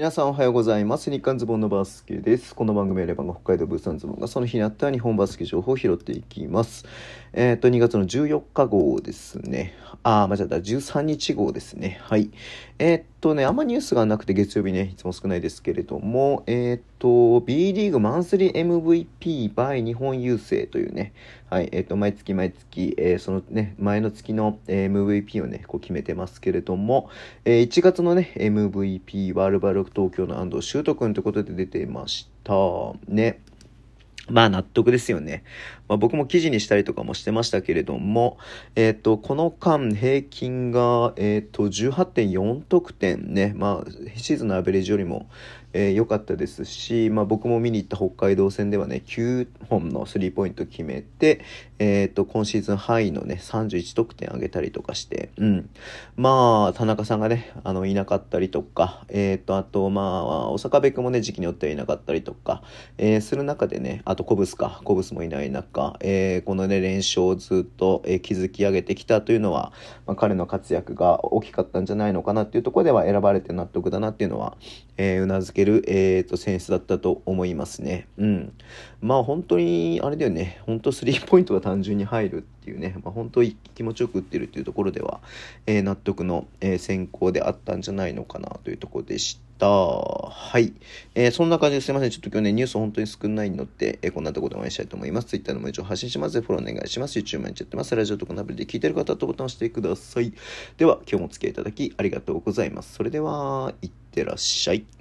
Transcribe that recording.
皆さんおはようございます。日刊ズボンのバスケです。この番組はレバンが北海道ブースタンズボンがその日にあった日本バスケ情報を拾っていきます。えっ、ー、と、2月の14日号ですね。あ、間違った。13日号ですね。はい。えっ、ー、とね、あんまニュースがなくて月曜日ね、いつも少ないですけれども、えっ、ー、と、B リーグマンスリー MVP by 日本郵政というね、はい、えっ、と、毎月毎月、えそのね、前の月の MVP をね、こう決めてますけれども、え1月のね、MVP ワールバルク東京の安藤修斗君ということで出てました。ね。まあ納得ですよね。まあ、僕も記事にしたりとかもしてましたけれども、えっ、ー、と、この間平均が、えっ、ー、と、18.4得点ね、まあ、シーズンのアベレージよりも、えー、良かったですし、まあ、僕も見に行った北海道戦ではね、9本のスリーポイント決めて、え、ー、と、今シーズンハイのね、31得点上げたりとかして、うん。まあ、田中さんがね、あの、いなかったりとか、え、ー、と、あと、まあ、大阪部君もね、時期によってはいなかったりとか、えー、する中でね、あと、コブスか、コブスもいない中、えー、このね、連勝をずっと、えー、築き上げてきたというのは、まあ、彼の活躍が大きかったんじゃないのかなっていうところでは選ばれて納得だなっていうのは、えー、うなずける、えーと、選出だったと思いますね。うん。まあ本当に、あれだよね、本当スリーポイントが単純に入るっていうね、まあ、本当に気持ちよく打ってるっていうところでは、えー、納得の、えー、選考であったんじゃないのかなというところでした。はい。えー、そんな感じですいません。ちょっと今日ね、ニュース本当に少ないので、えー、こんなところでお会いしたいと思います。Twitter のも一応発信します。フォローお願いします。YouTube 毎日やってます。ラジオとかのアプリで聞いてる方とボタンを押してください。では、今日もお付き合いいただきありがとうございます。それでは、いってらっしゃい。